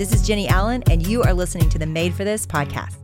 This is Jennie Allen, and you are listening to the Made for This podcast.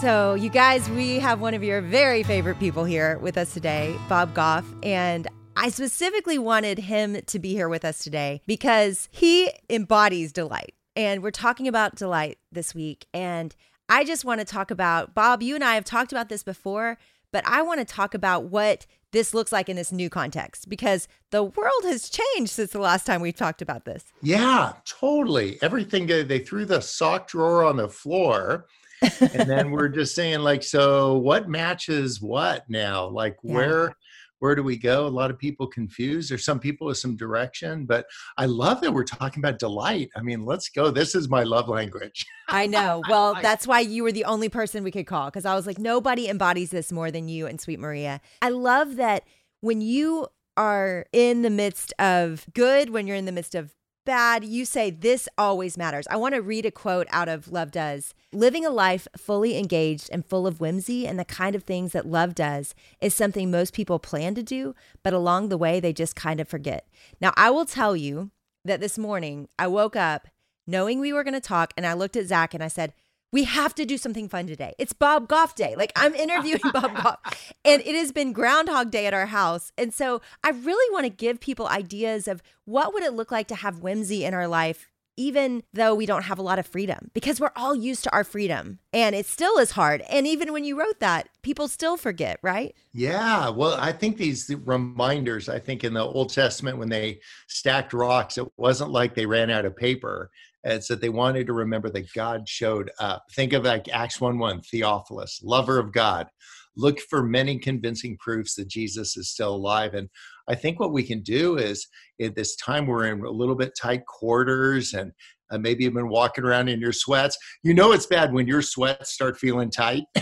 So, you guys, we have one of your very favorite people here with us today, Bob Goff. And I specifically wanted him to be here with us today because he embodies delight. And we're talking about delight this week. And I just want to talk about, Bob, you and I have talked about this before, but I want to talk about what this looks like in this new context because the world has changed since the last time we talked about this. Yeah, totally. Everything they threw the sock drawer on the floor and then we're just saying like so what matches what now like yeah. where where do we go? A lot of people confused there's some people with some direction but i love that we're talking about delight. I mean let's go. This is my love language. I know. Well that's why you were the only person we could call because i was like nobody embodies this more than you and sweet maria. I love that when you are in the midst of good when you're in the midst of bad, you say this always matters. I want to read a quote out of Love Does. Living a life fully engaged and full of whimsy and the kind of things that love does is something most people plan to do, but along the way, they just kind of forget. Now, I will tell you that this morning I woke up knowing we were going to talk and I looked at Zach and I said, we have to do something fun today. It's Bob Goff Day. Like I'm interviewing Bob Goff, and it has been Groundhog Day at our house. And so I really want to give people ideas of what would it look like to have whimsy in our life, even though we don't have a lot of freedom, because we're all used to our freedom, and it still is hard. And even when you wrote that, people still forget, right? Yeah. Well, I think these reminders. I think in the Old Testament when they stacked rocks, it wasn't like they ran out of paper it's that they wanted to remember that God showed up. Think of like Acts 1 1, Theophilus, lover of God. Look for many convincing proofs that Jesus is still alive. And I think what we can do is at this time we're in a little bit tight quarters and uh, maybe you've been walking around in your sweats. You know it's bad when your sweats start feeling tight.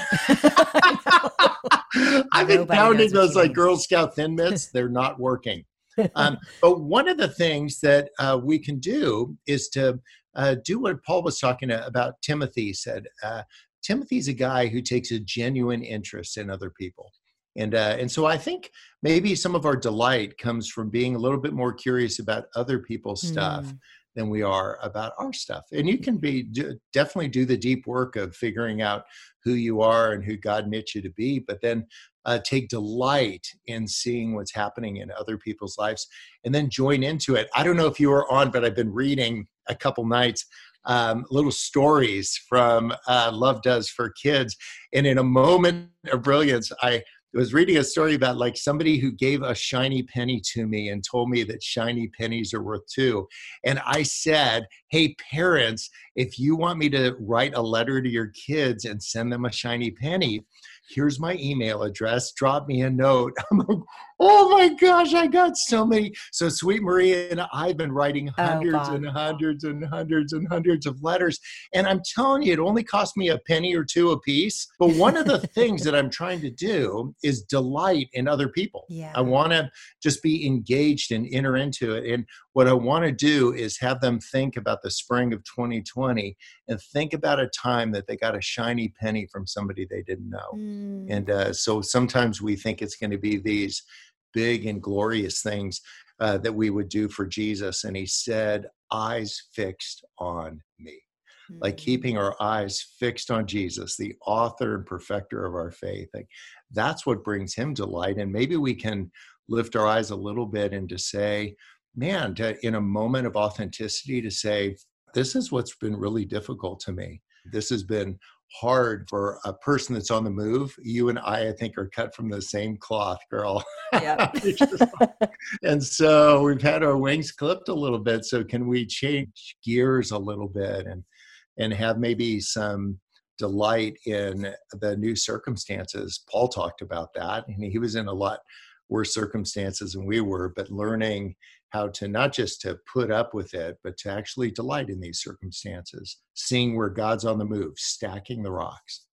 I've been pounding those like Girl Scout thin mints. They're not working. Um, but one of the things that uh, we can do is to uh, do what Paul was talking about. Timothy said, uh, Timothy's a guy who takes a genuine interest in other people. And, uh, and so I think maybe some of our delight comes from being a little bit more curious about other people's stuff mm. than we are about our stuff. And you can be definitely do the deep work of figuring out who you are and who God knit you to be, but then uh, take delight in seeing what's happening in other people's lives and then join into it. I don't know if you were on, but I've been reading a couple nights um, little stories from uh, Love Does for Kids. And in a moment of brilliance, I was reading a story about like somebody who gave a shiny penny to me and told me that shiny pennies are worth two. And I said, Hey, parents, if you want me to write a letter to your kids and send them a shiny penny, here's my email address. Drop me a note. I'm oh my gosh, I got so many. So Sweet Maria and I've been writing oh, hundreds oh, and hundreds and hundreds and hundreds of letters. And I'm telling you, it only cost me a penny or two a piece. But one of the things that I'm trying to do is delight in other people. Yeah. I want to just be engaged and enter into it. And what I want to do is have them think about the spring of 2020 and think about a time that they got a shiny penny from somebody they didn't know. Mm. And uh, so sometimes we think it's going to be these big and glorious things uh, that we would do for Jesus. And he said, Eyes fixed on me. Mm. Like keeping our eyes fixed on Jesus, the author and perfecter of our faith. Like that's what brings him delight. And maybe we can lift our eyes a little bit and to say, man, to, in a moment of authenticity, to say, this is what's been really difficult to me. This has been hard for a person that's on the move. You and I, I think, are cut from the same cloth, girl. Yeah. and so we've had our wings clipped a little bit. So can we change gears a little bit and and have maybe some delight in the new circumstances? Paul talked about that, and he was in a lot worse circumstances than we were, but learning how to not just to put up with it but to actually delight in these circumstances seeing where god's on the move stacking the rocks.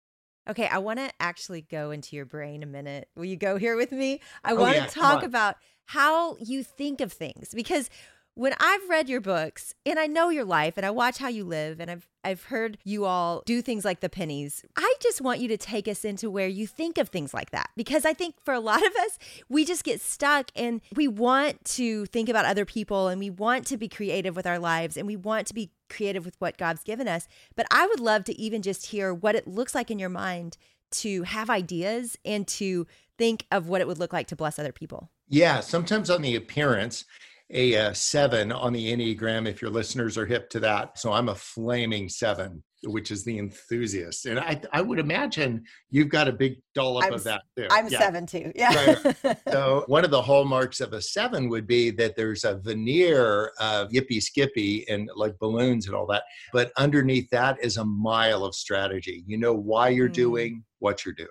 Okay i want to actually go into your brain a minute. Will you go here with me? I oh, want yeah, to talk about how you think of things because when I've read your books and I know your life and I watch how you live and I've I've heard you all do things like the pennies. I just want you to take us into where you think of things like that because I think for a lot of us we just get stuck and we want to think about other people and we want to be creative with our lives and we want to be creative with what God's given us. But I would love to even just hear what it looks like in your mind to have ideas and to think of what it would look like to bless other people. Yeah, sometimes on the appearance a uh, seven on the Enneagram, if your listeners are hip to that. So I'm a flaming seven, which is the enthusiast. And I, I would imagine you've got a big dollop I'm, of that there. I'm yeah. seven too. Yeah. Right. so one of the hallmarks of a seven would be that there's a veneer of yippee skippy and like balloons and all that. But underneath that is a mile of strategy. You know why you're mm. doing what you're doing.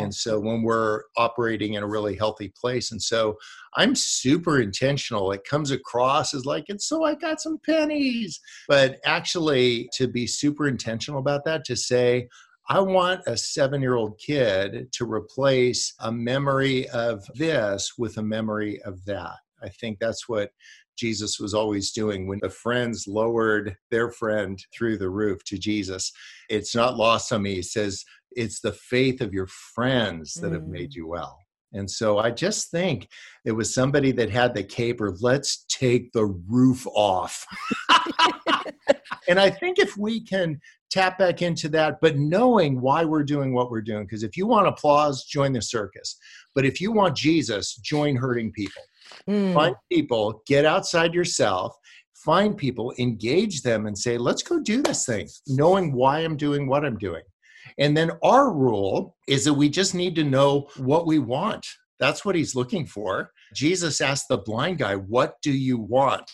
And so when we're operating in a really healthy place, and so I'm super intentional. It comes across as like, it's so I got some pennies. But actually, to be super intentional about that, to say, I want a seven year old kid to replace a memory of this with a memory of that. I think that's what Jesus was always doing when the friends lowered their friend through the roof to Jesus. It's not lost on me. He says, it's the faith of your friends that mm. have made mm. you well. And so I just think it was somebody that had the caper, let's take the roof off. and I think if we can tap back into that, but knowing why we're doing what we're doing, because if you want applause, join the circus. But if you want Jesus, join hurting people. Mm. Find people, get outside yourself, find people, engage them, and say, let's go do this thing, knowing why I'm doing what I'm doing. And then our rule is that we just need to know what we want. That's what he's looking for. Jesus asked the blind guy, What do you want?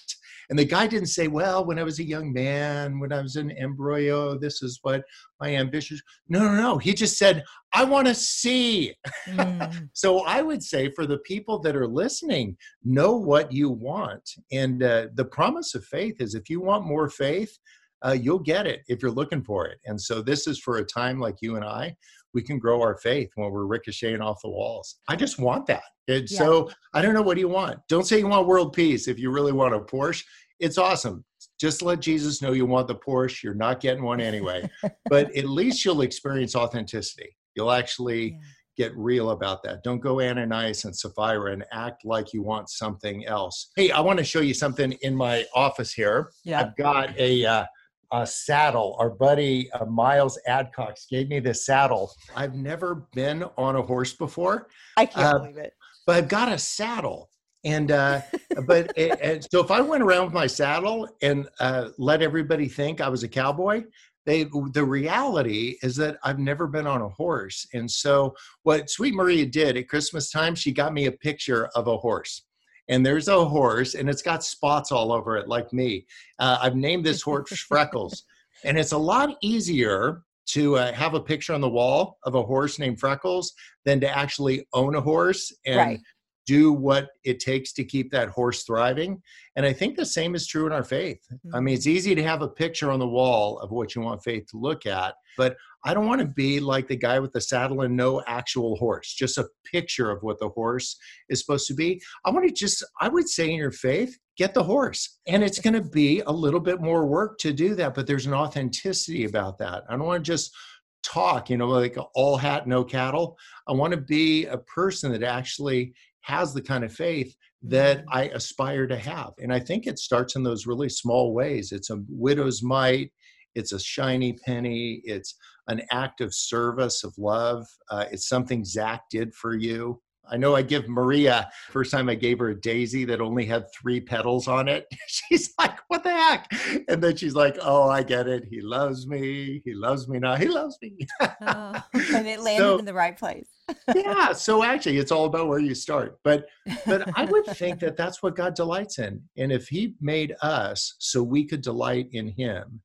And the guy didn't say, Well, when I was a young man, when I was an embryo, this is what my ambitions. No, no, no. He just said, I want to see. Mm. so I would say for the people that are listening, know what you want. And uh, the promise of faith is if you want more faith, uh, you'll get it if you're looking for it. And so this is for a time like you and I, we can grow our faith when we're ricocheting off the walls. I just want that. And yeah. so I don't know what do you want. Don't say you want world peace if you really want a Porsche. It's awesome. Just let Jesus know you want the Porsche. You're not getting one anyway. but at least you'll experience authenticity. You'll actually yeah. get real about that. Don't go Ananias and Sapphira and act like you want something else. Hey, I want to show you something in my office here. Yeah. I've got a uh, a saddle. Our buddy uh, Miles Adcox gave me this saddle. I've never been on a horse before. I can't uh, believe it. But I've got a saddle. And uh, but it, and so if I went around with my saddle and uh, let everybody think I was a cowboy, they the reality is that I've never been on a horse. And so what Sweet Maria did at Christmas time, she got me a picture of a horse and there's a horse and it's got spots all over it like me uh, i've named this horse freckles and it's a lot easier to uh, have a picture on the wall of a horse named freckles than to actually own a horse and right. Do what it takes to keep that horse thriving and i think the same is true in our faith mm-hmm. i mean it's mm-hmm. easy to have a picture on the wall of what you want faith to look at but I don't want to be like the guy with the saddle and no actual horse, just a picture of what the horse is supposed to be. I want to just, I would say in your faith, get the horse. And it's going to be a little bit more work to do that, but there's an authenticity about that. I don't want to just talk, you know, like all hat, no cattle. I want to be a person that actually has the kind of faith that mm-hmm. I aspire to have. And I think it starts in those really small ways. It's a widow's mite, it's a shiny penny, it's an act of service, of love. Uh, it's something Zach did for you. I know I give Maria, first time I gave her a daisy that only had three petals on it. She's like, what the heck? And then she's like, oh, I get it. He loves me. He loves me now. He loves me. oh, and it landed so, in the right place. yeah. So actually, it's all about where you start. But, but I would think that that's what God delights in. And if he made us so we could delight in him,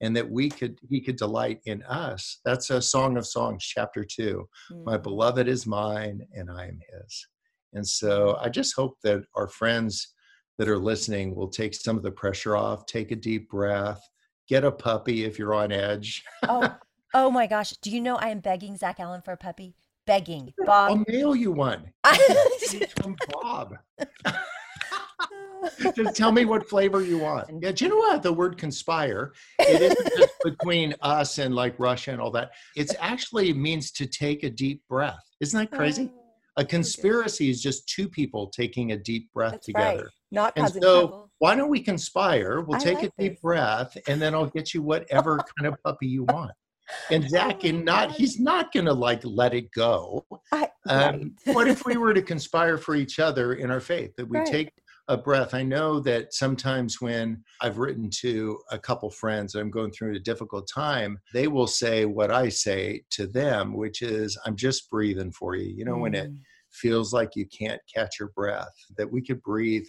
and that we could he could delight in us. That's a song of songs chapter 2 mm-hmm. my beloved is mine and i am his. And so i just hope that our friends that are listening will take some of the pressure off take a deep breath get a puppy if you're on edge. Oh oh my gosh. Do you know i am begging zach allen for a puppy? Begging. Bob. i'll mail you one. From bob just tell me what flavor you want. Yeah, do you know what? The word conspire, it isn't just between us and like Russia and all that. It's actually means to take a deep breath. Isn't that crazy? Oh, a conspiracy is just two people taking a deep breath That's together. Right. Not and so trouble. why don't we conspire? We'll I take like a deep this. breath and then I'll get you whatever kind of puppy you want. And Zach, oh and not he's not gonna like let it go. I, um, what if we were to conspire for each other in our faith? That we right. take a breath. I know that sometimes when I've written to a couple friends, I'm going through a difficult time, they will say what I say to them, which is, I'm just breathing for you. You know, mm. when it mm. feels like you can't catch your breath, that we could breathe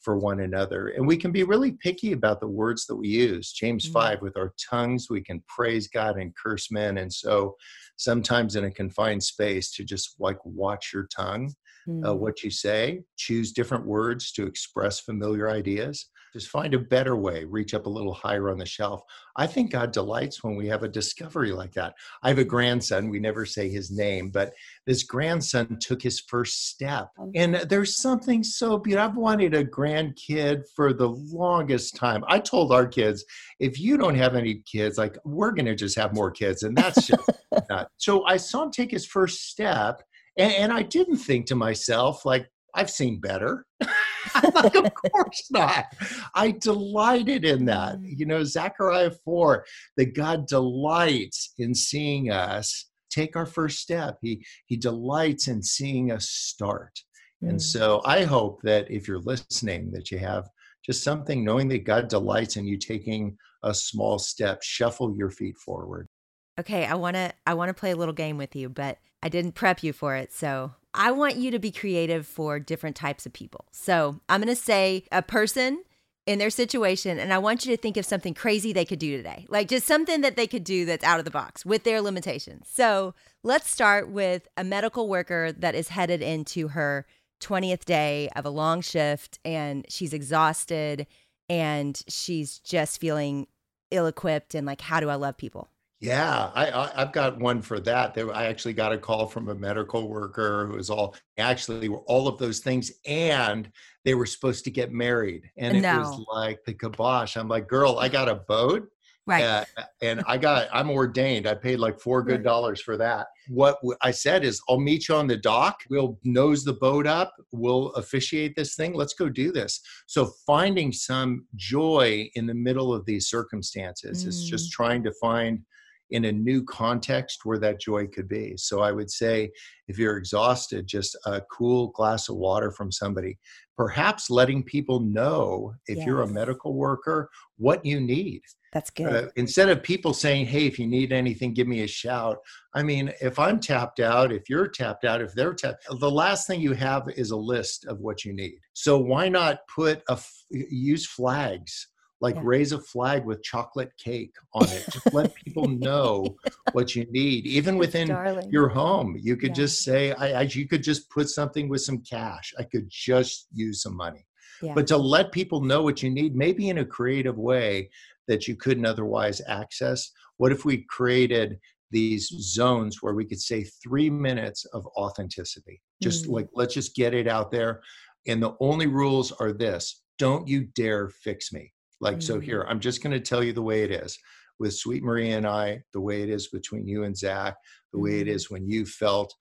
for one another. And we can be really picky about the words that we use. James mm-hmm. 5, with our tongues, we can praise God and curse men. And so sometimes in a confined space, to just like watch your tongue, mm-hmm. uh, mm. what you say, choose different words to express familiar ideas. Just find a better way, reach up a little higher on the shelf. I think God delights when we have a discovery like that. I have a grandson, we never say his name, but this grandson took his first step. And there's something so beautiful. I've wanted a grandkid for the longest time. I told our kids, if you don't have any kids, like we're going to just have more kids. And that's just not. So I saw him take his first step. And, and I didn't think to myself, like, I've seen better. like, of course not. I delighted in that. Mm. You know, Zechariah 4, that God delights in seeing us take our first step. He he delights in seeing us start. Mm. And so I hope that if you're listening, that you have just something knowing that God delights in you taking a small step, shuffle your feet forward. Okay, I want to I want to play a little game with you, but I didn't prep you for it. So, I want you to be creative for different types of people. So I'm going to say a person in their situation, and I want you to think of something crazy they could do today, like just something that they could do that's out of the box with their limitations. So let's start with a medical worker that is headed into her 20th day of a long shift and she's exhausted and she's just feeling ill equipped and like, how do I love people? Yeah, I, I have got one for that. There, I actually got a call from a medical worker who was all actually were all of those things, and they were supposed to get married, and no. it was like the kibosh. I'm like, girl, I got a boat, right? Uh, and I got I'm ordained. I paid like four good dollars for that. What I said is, I'll meet you on the dock. We'll nose the boat up. We'll officiate this thing. Let's go do this. So finding some joy in the middle of these circumstances mm. is just mm. trying to find in a new context where that joy could be. So I would say if you're exhausted, just a cool glass of water from somebody, perhaps letting people know if yes. you're a medical worker what you need. That's good. Uh, instead of people saying, hey, if you need anything, give me a shout. I mean, if I'm tapped out, if you're tapped out, if they're tapped, the last thing you have is a list of what you need. So why not put a, use flags like yeah. raise a flag with chocolate cake on it just let people know what you need even within Darling. your home you could yeah. just say I, I, you could just put something with some cash i could just use some money yeah. but to let people know what you need maybe in a creative way that you couldn't otherwise access what if we created these zones where we could say three minutes of authenticity just mm. like let's just get it out there and the only rules are this don't you dare fix me like, mm-hmm. so here, I'm just going to tell you the way it is with Sweet Maria and I, the way it is between you and Zach, the way it mm-hmm. is when you felt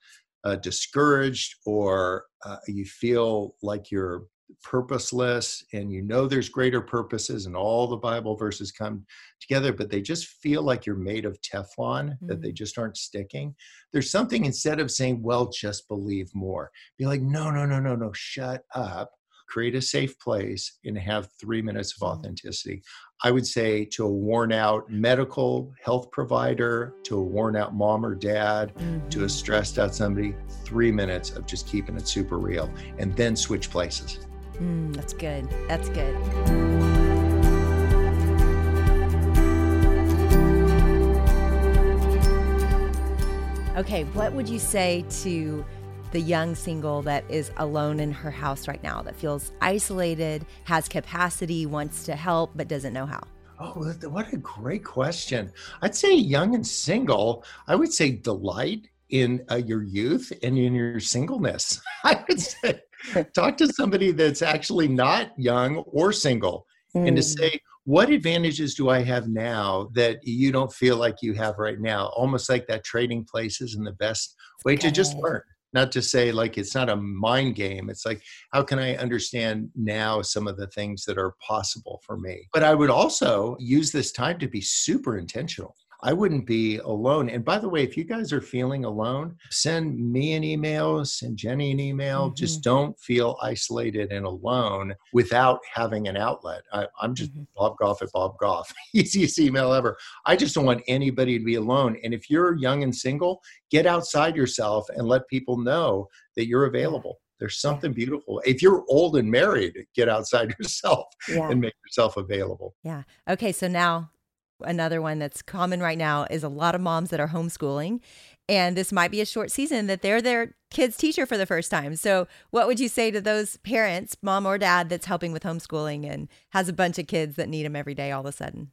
uh, discouraged or uh, you feel like you're purposeless and you know there's greater purposes and all the bible verses come together but they just feel like you're made of teflon mm-hmm. that they mm-hmm. just aren't sticking there's something instead of saying well just believe more be like no no no no no shut up create a safe place and have three minutes of mm-hmm. authenticity. I would say to a worn out medical health provider, to a worn out mom or dad, to a mm-hmm. stressed out somebody, three minutes of just keeping it super real and then switch places. Mm, that's good. That's good. Okay, what would you say to the young single that is alone in her house right now, that feels isolated, has capacity, wants to help, but doesn't know how? Oh, what a great question. I'd say young and single, I would say delight in uh, your youth and in your singleness. I would say talk to somebody that's actually not young or single mm. and to mm. say, what advantages do I have now that you don't feel like you have right now? Almost like that trading places and the best way okay. to just learn. Not to say like it's not a mind game. It's like, how can I understand now some of the things that are possible for me? But I would also use this time to be super intentional. I wouldn't be alone. And by the way, if you guys are feeling alone, send me an email, send Jennie an email. Mm-hmm. Just don't feel isolated and alone without having an outlet. I, am just mm-hmm. Bob Goff at Bob Goff, easiest email ever. I just don't want anybody to be alone. And if you're young and single, get outside yourself and let people know that you're available. There's something beautiful. If you're old and married, get outside yourself yeah. and make yourself available. Yeah. Okay. So now Another one that's common right now is a lot of moms that are homeschooling. And this might be a short season that they're their kid's teacher for the first time. So, what would you say to those parents, mom or dad, that's helping with homeschooling and has a bunch of kids that need them every day all of a sudden?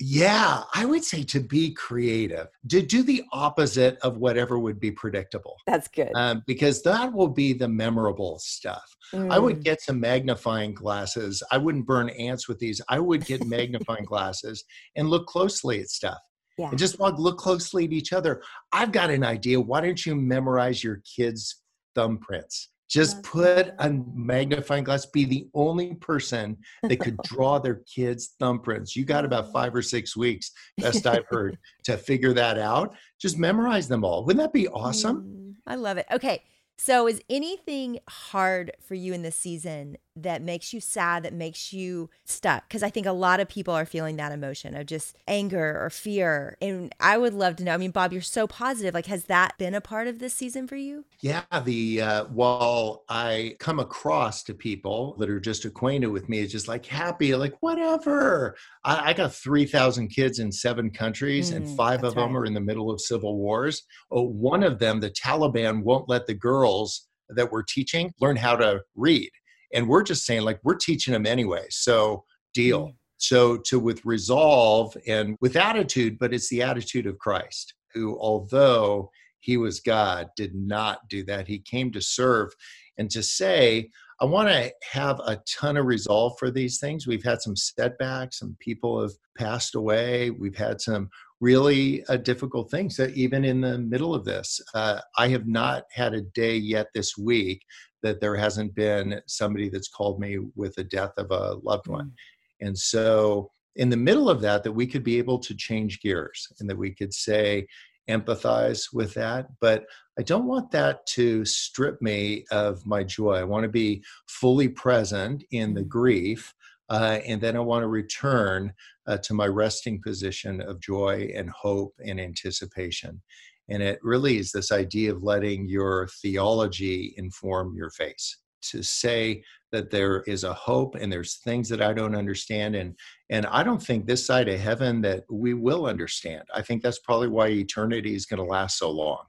Yeah, I would say to be creative, to do the opposite of whatever would be predictable. That's good. Um, because that will be the memorable stuff. Mm. I would mm. get some magnifying glasses. I wouldn't burn ants with these. I would get magnifying glasses and look closely at stuff. Yeah. And just walk, look closely at each other. I've got an idea. Why don't you memorize your kids' thumbprints? Just put a magnifying glass, be the only person that could draw their kids' thumbprints. You got about five or six weeks, best I've heard, to figure that out. Just memorize them all. Wouldn't that be awesome? Mm, I love it. Okay. So, is anything hard for you in this season that makes you sad, that makes you stuck? Because I think a lot of people are feeling that emotion of just anger or fear. And I would love to know. I mean, Bob, you're so positive. Like, has that been a part of this season for you? Yeah. The uh, while I come across to people that are just acquainted with me, it's just like happy, like whatever. I, I got three thousand kids in seven countries, mm, and five of them are in the middle of civil wars. Oh, one of them, the Taliban, won't let the girls that we're teaching learn how to read. And we're just saying, like, we're teaching them anyway. So, deal. Mm. So, to with resolve and with attitude, but it's the attitude of Christ, who, although he was God, did not do that. He came to serve and to say, I want to have a ton of resolve for these things. We've had some setbacks, some people have passed away, we've had some really uh, difficult things that even in the middle of this uh, i have not had a day yet this week that there hasn't been somebody that's called me with the death of a loved one mm. and so in the middle of that that we could be able to change gears and that we could say empathize with that but i don't want that to strip me of my joy i want to be fully present in the mm. grief uh, and then I want to return uh, to my resting position of joy and hope and anticipation. And it really is this idea of letting your theology inform your face to say that there is a hope and there's things that I don't understand and and I don't think this side of heaven that we will understand. I think that's probably why eternity is going to last so long.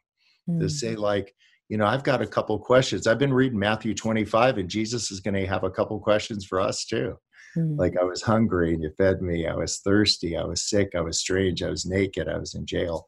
Mm. To say like, you know, I've got a couple questions. I've been reading Matthew 25 and Jesus is going to have a couple questions for us too. Mm. Like I was hungry and you fed me. I was thirsty. I was sick. I was strange. I was naked. I was in jail.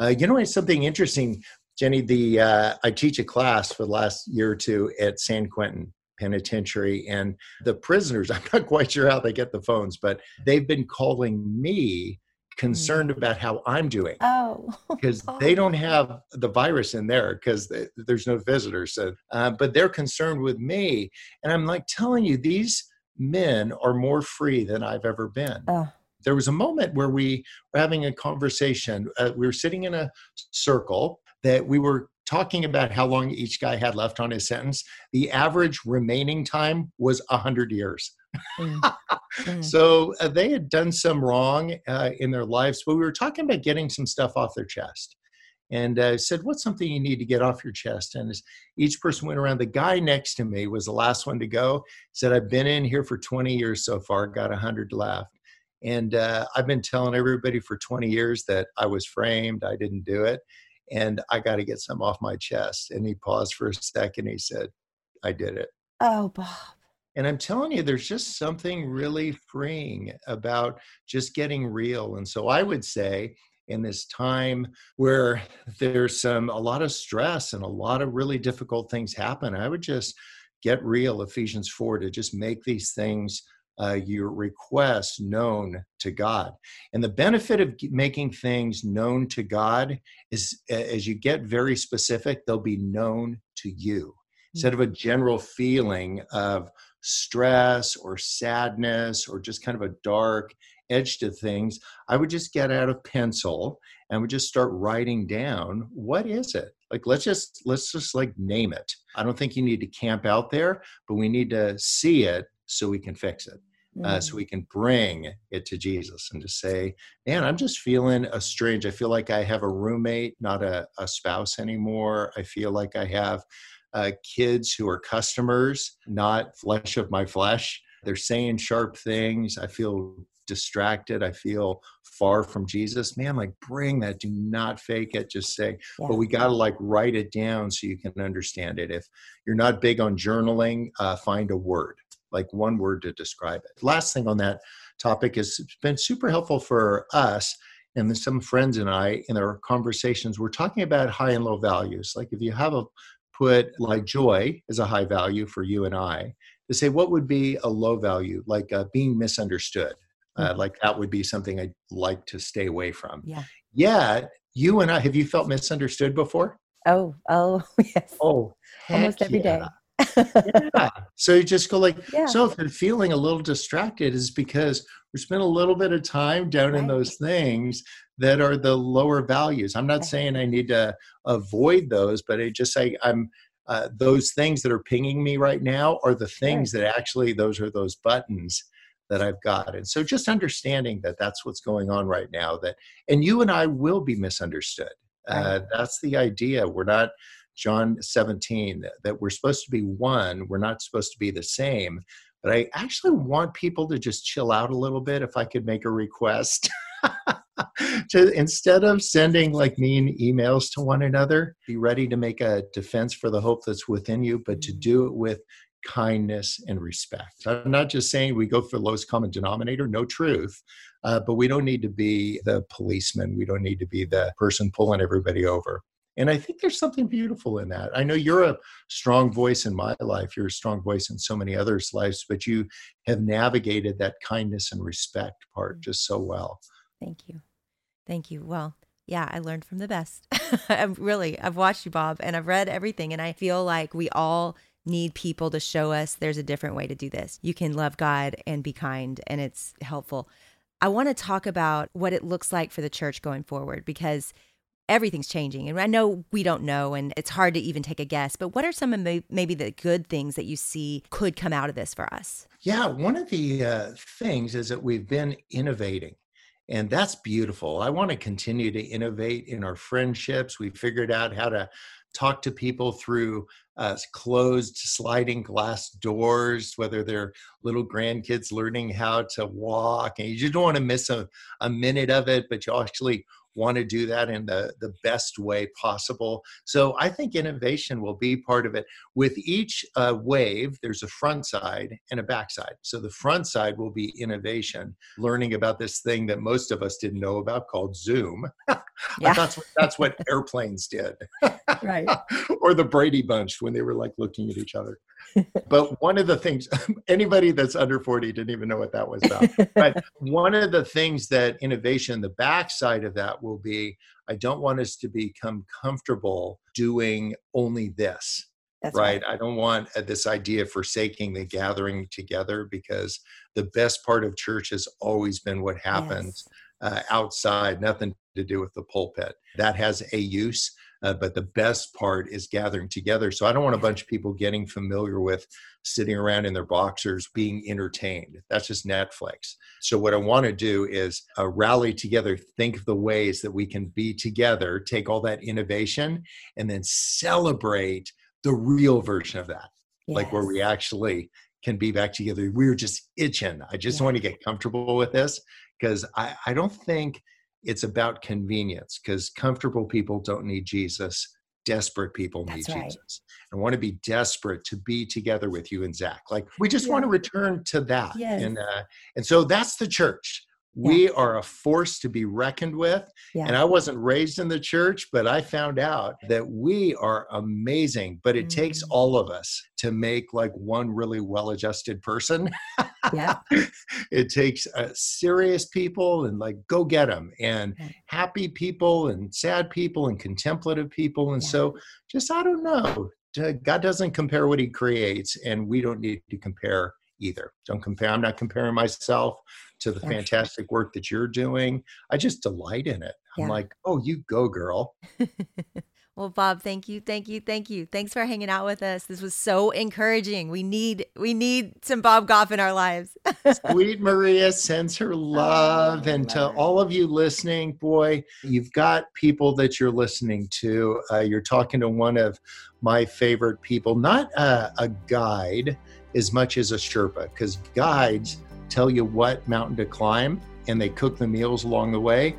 Uh, you know, it's something interesting, Jennie. The uh, I teach a class for the last year or two at San Quentin Penitentiary, and the prisoners. I'm not quite sure how they get the phones, but they've been calling me concerned mm. about how I'm doing. Oh, because oh. they don't have the virus in there because there's no visitors. So, uh, but they're concerned with me, and I'm like telling you these men are more free than I've ever been. Uh. There was a moment where we were having a conversation. Uh, we were sitting in a circle that we were talking about how long each guy had left on his sentence. The average remaining time was 100 years. Mm. mm. so uh, they had done some wrong uh, in their lives, but we were talking about getting some stuff off their chest and uh, said, What's something you need to get off your chest? And as each person went around, the guy next to me was the last one to go. Said, I've been in here for 20 years so far, got 100 left. And uh, I've been telling everybody for 20 years that I was framed, I didn't do it, and I got to get some off my chest. And he paused for a second. He said, I did it. Oh, Bob. And I'm telling you, there's just something really freeing about just getting real. And so I would say, in this time where there's some a lot of stress and a lot of really difficult things happen i would just get real, Ephesians 4, to just make these things uh, your requests known to God. And the benefit of making things known to God is as you get very specific, they'll be known to you. Instead of a general feeling of stress or sadness or just kind of a dark edge to things, I would just get out of pencil and would just start writing down what is it? Like let's just let's just like name it. I don't think you need to camp out there, but we need to see it so we can fix it. Uh, so mm. we can bring it to Jesus and to say, man, I'm just feeling a strange. I feel like I have a roommate, not a, a spouse anymore. I feel like I have uh, kids who are customers, not flesh of my flesh. They're saying sharp things. I feel distracted. I feel far from Jesus. Man, like bring that. Do not fake it. Just say, yeah. but we got to like write it down so you can understand it. If you're not big on journaling, uh, find a word like one word to describe it. Last thing on that topic is it's been super helpful for us and some friends and I in our conversations. We're talking about high and low values. Like if you have a put like joy as a high value for you and I, to say what would be a low value, like uh, being misunderstood. Uh, mm-hmm. like that would be something I'd like to stay away from. Yeah. Yeah. You and I, have you felt misunderstood before? Oh, oh, yes. Oh, almost every yeah. day yeah. So you just go like, yeah. so if you're feeling a little distracted is because we spent a little bit of time down right. in those things that are the lower values. I'm not right. saying I need to avoid those, but I just say I'm uh, those things that are pinging me right now are the things that actually those are those buttons that I've got. And so just understanding that that's what's going on right now that and you and I will be misunderstood. Uh, that's the idea. We're not John 17, that we're supposed to be one, we're not supposed to be the same. But I actually want people to just chill out a little bit if I could make a request. to instead of sending like mean emails to one another, be ready to make a defense for the hope that's within you, but to do it with kindness and respect. I'm not just saying we go for the lowest common denominator, no truth, uh, but we don't need to be the policeman. We don't need to be the person pulling everybody over. And I think there's something beautiful in that. I know you're a strong voice in my life, you're a strong voice in so many others' lives, but you have navigated that kindness and respect part mm. just so well. Thank you. Thank you. Well, yeah, I learned from the best. I've really, I've watched you, Bob, and I've read everything, and I feel like we all need people to show us there's a different way to do this. You can love God and be kind, and it's helpful. I want to talk about what it looks like for the church going forward because everything's changing. And I know we don't know, and it's hard to even take a guess, but what are some of maybe the good things that you see could come out of this for us? Yeah, one of the uh, things is that we've been innovating. And that's beautiful. I want to continue to innovate in our friendships. We figured out how to talk to people through uh, closed sliding glass doors, whether they're little grandkids learning how to walk. And you just don't want to miss a, a minute of it, but you actually want to do that in the, the best way possible. So I think innovation will be part of it. With each uh, wave, there's a front side and a back side. So the front side will be innovation, learning about this thing that most of us didn't know about called Zoom. Yeah. that's, what, that's what airplanes did. right. or the Brady Bunch when they were like looking at each other but one of the things anybody that's under 40 didn't even know what that was about but one of the things that innovation the backside of that will be i don't want us to become comfortable doing only this right? right? I don't want uh, this idea of forsaking the gathering together because the best part of church has always been what happens yes. uh, outside, nothing to do with the pulpit. That has a use, uh, but the best part is gathering together. So I don't want a bunch of people getting familiar with sitting around in their boxers being entertained. That's just Netflix. So what I want to do is uh, rally together, think of the ways that we can be together, take all that innovation, and then celebrate the real version of that, yes. like where we actually can be back together. We're just itching. I just yeah. want to get comfortable with this because I, I don't think it's about convenience because comfortable people don't need Jesus. Desperate people That's need right. Jesus. I want to be desperate to be together with you and Zach. Like we just yeah. want to return to that. Yes. And uh, and so that's the church. We are a force to be reckoned with. Yeah. And I wasn't raised in the church, but I found out that we are amazing. But it mm. takes all of us to make like one really well adjusted person. Yeah. it takes uh, serious people and like go get them and happy people and sad people and contemplative people. And yeah. so just, I don't know, God doesn't compare what he creates, and we don't need to compare either. Don't compare. I'm not comparing myself to the yeah. fantastic work that you're doing. I just delight in it. I'm like, oh, you go, girl. well, Bob, thank you, thank you, thank you. Thanks for hanging out with us. This was so encouraging. We need we need some Bob Goff in our lives. Sweet Maria sends her love, oh, and to her. all of you listening, boy, you've got people that you're listening to. Uh, you're talking to one of my favorite people, not a, a guide as much as a Sherpa, because guides tell you what mountain to climb and they cook the meals along the way.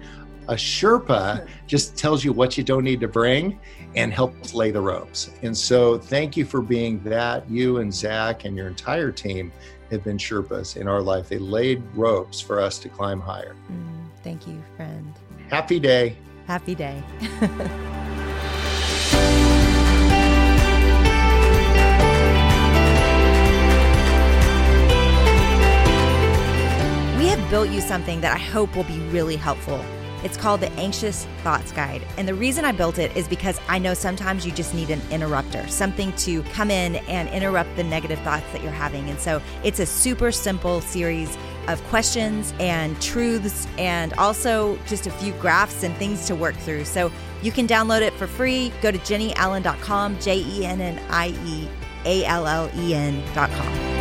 A Sherpa just tells you what you don't need to bring and helps lay the ropes. And so, thank you for being that. You and Zach and your entire team have been Sherpas in our life. They laid ropes for us to climb higher. Mm, thank you, friend. Happy day. Happy day. built you something that I hope will be really helpful. It's called the Anxious Thoughts Guide. And the reason I built it is because I know sometimes you just need an interrupter, something to come in and interrupt the negative thoughts that you're having. And so it's a super simple series of questions and truths and also just a few graphs and things to work through. So you can download it for free. Go to jennieallen.com, J E N N I E A L L E N.com.